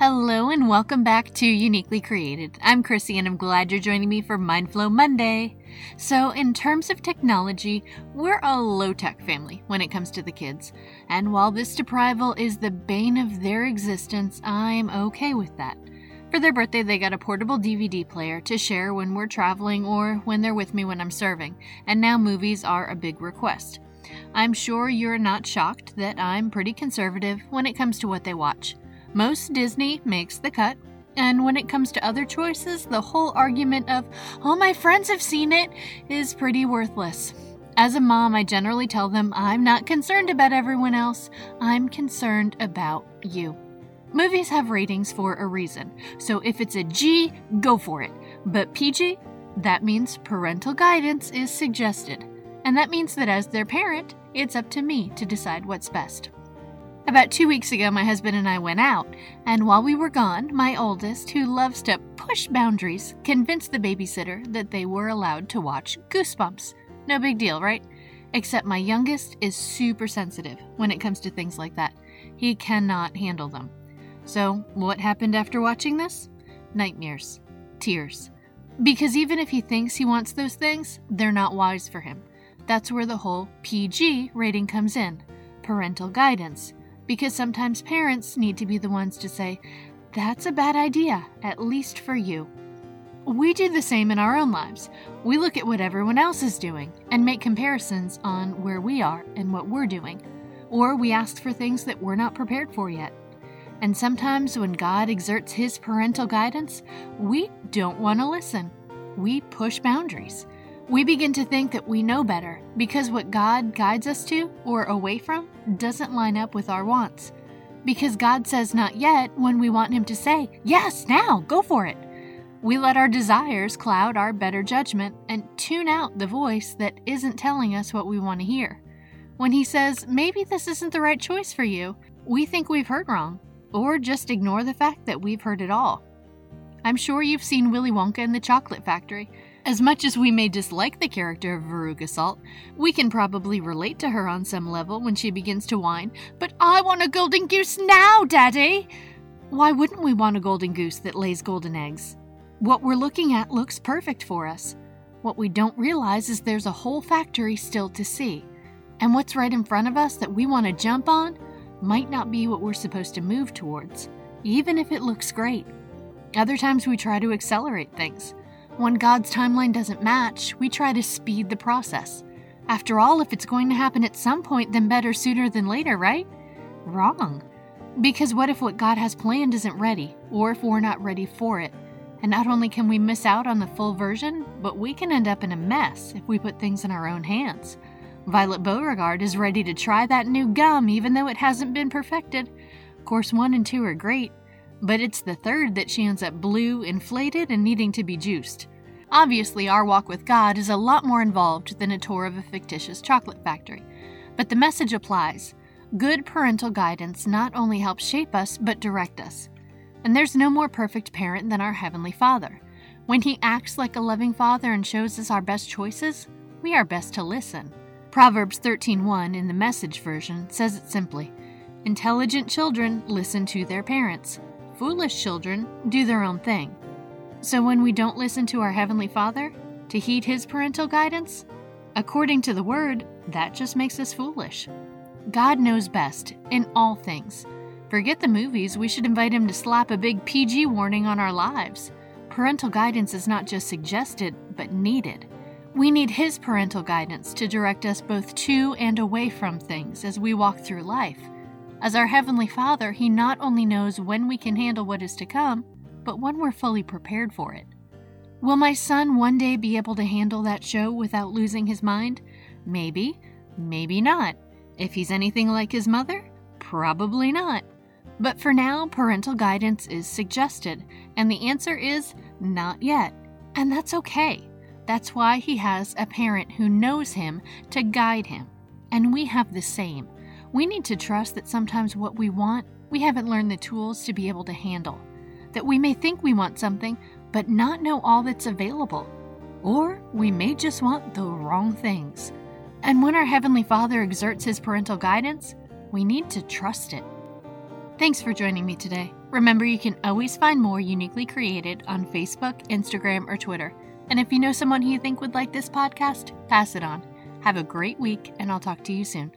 Hello and welcome back to Uniquely Created. I'm Chrissy and I'm glad you're joining me for Mindflow Monday. So, in terms of technology, we're a low tech family when it comes to the kids. And while this deprival is the bane of their existence, I'm okay with that. For their birthday, they got a portable DVD player to share when we're traveling or when they're with me when I'm serving, and now movies are a big request. I'm sure you're not shocked that I'm pretty conservative when it comes to what they watch. Most Disney makes the cut, and when it comes to other choices, the whole argument of, all my friends have seen it, is pretty worthless. As a mom, I generally tell them I'm not concerned about everyone else, I'm concerned about you. Movies have ratings for a reason, so if it's a G, go for it. But PG, that means parental guidance is suggested. And that means that as their parent, it's up to me to decide what's best. About two weeks ago, my husband and I went out, and while we were gone, my oldest, who loves to push boundaries, convinced the babysitter that they were allowed to watch Goosebumps. No big deal, right? Except my youngest is super sensitive when it comes to things like that. He cannot handle them. So, what happened after watching this? Nightmares. Tears. Because even if he thinks he wants those things, they're not wise for him. That's where the whole PG rating comes in parental guidance because sometimes parents need to be the ones to say, That's a bad idea, at least for you. We do the same in our own lives. We look at what everyone else is doing and make comparisons on where we are and what we're doing. Or we ask for things that we're not prepared for yet. And sometimes when God exerts His parental guidance, we don't want to listen. We push boundaries. We begin to think that we know better because what God guides us to or away from doesn't line up with our wants. Because God says not yet when we want Him to say, Yes, now, go for it. We let our desires cloud our better judgment and tune out the voice that isn't telling us what we want to hear. When He says, Maybe this isn't the right choice for you, we think we've heard wrong, or just ignore the fact that we've heard it all. I'm sure you've seen Willy Wonka and the Chocolate Factory. As much as we may dislike the character of Veruca Salt, we can probably relate to her on some level when she begins to whine, But I want a golden goose now, Daddy! Why wouldn't we want a golden goose that lays golden eggs? What we're looking at looks perfect for us. What we don't realize is there's a whole factory still to see. And what's right in front of us that we want to jump on might not be what we're supposed to move towards, even if it looks great. Other times we try to accelerate things. When God's timeline doesn't match, we try to speed the process. After all, if it's going to happen at some point, then better sooner than later, right? Wrong. Because what if what God has planned isn't ready, or if we're not ready for it? And not only can we miss out on the full version, but we can end up in a mess if we put things in our own hands. Violet Beauregarde is ready to try that new gum even though it hasn't been perfected. Course 1 and 2 are great, but it's the third that she ends up blue, inflated, and needing to be juiced. Obviously, our walk with God is a lot more involved than a tour of a fictitious chocolate factory, but the message applies. Good parental guidance not only helps shape us, but direct us. And there's no more perfect parent than our Heavenly Father. When He acts like a loving Father and shows us our best choices, we are best to listen. Proverbs 13:1 in the Message version says it simply: Intelligent children listen to their parents. Foolish children do their own thing. So when we don't listen to our Heavenly Father, to heed His parental guidance, according to the Word, that just makes us foolish. God knows best in all things. Forget the movies, we should invite Him to slap a big PG warning on our lives. Parental guidance is not just suggested, but needed. We need His parental guidance to direct us both to and away from things as we walk through life. As our Heavenly Father, He not only knows when we can handle what is to come, but when we're fully prepared for it. Will my son one day be able to handle that show without losing his mind? Maybe, maybe not. If he's anything like his mother, probably not. But for now, parental guidance is suggested, and the answer is not yet. And that's okay. That's why he has a parent who knows him to guide him. And we have the same. We need to trust that sometimes what we want, we haven't learned the tools to be able to handle. That we may think we want something, but not know all that's available. Or we may just want the wrong things. And when our Heavenly Father exerts His parental guidance, we need to trust it. Thanks for joining me today. Remember, you can always find more Uniquely Created on Facebook, Instagram, or Twitter. And if you know someone who you think would like this podcast, pass it on. Have a great week, and I'll talk to you soon.